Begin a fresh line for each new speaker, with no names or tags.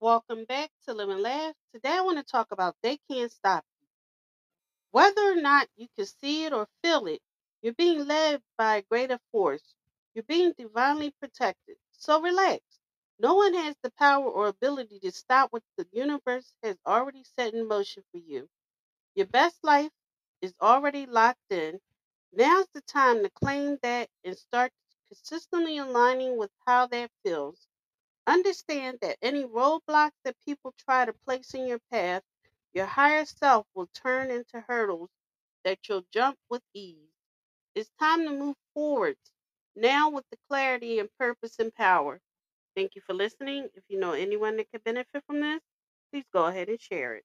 Welcome back to Live and Laugh. Today I want to talk about they can't stop you. Whether or not you can see it or feel it, you're being led by a greater force. You're being divinely protected. So relax. No one has the power or ability to stop what the universe has already set in motion for you. Your best life is already locked in. Now's the time to claim that and start consistently aligning with how that feels. Understand that any roadblocks that people try to place in your path, your higher self will turn into hurdles that you'll jump with ease. It's time to move forward now with the clarity and purpose and power. Thank you for listening. If you know anyone that could benefit from this, please go ahead and share it.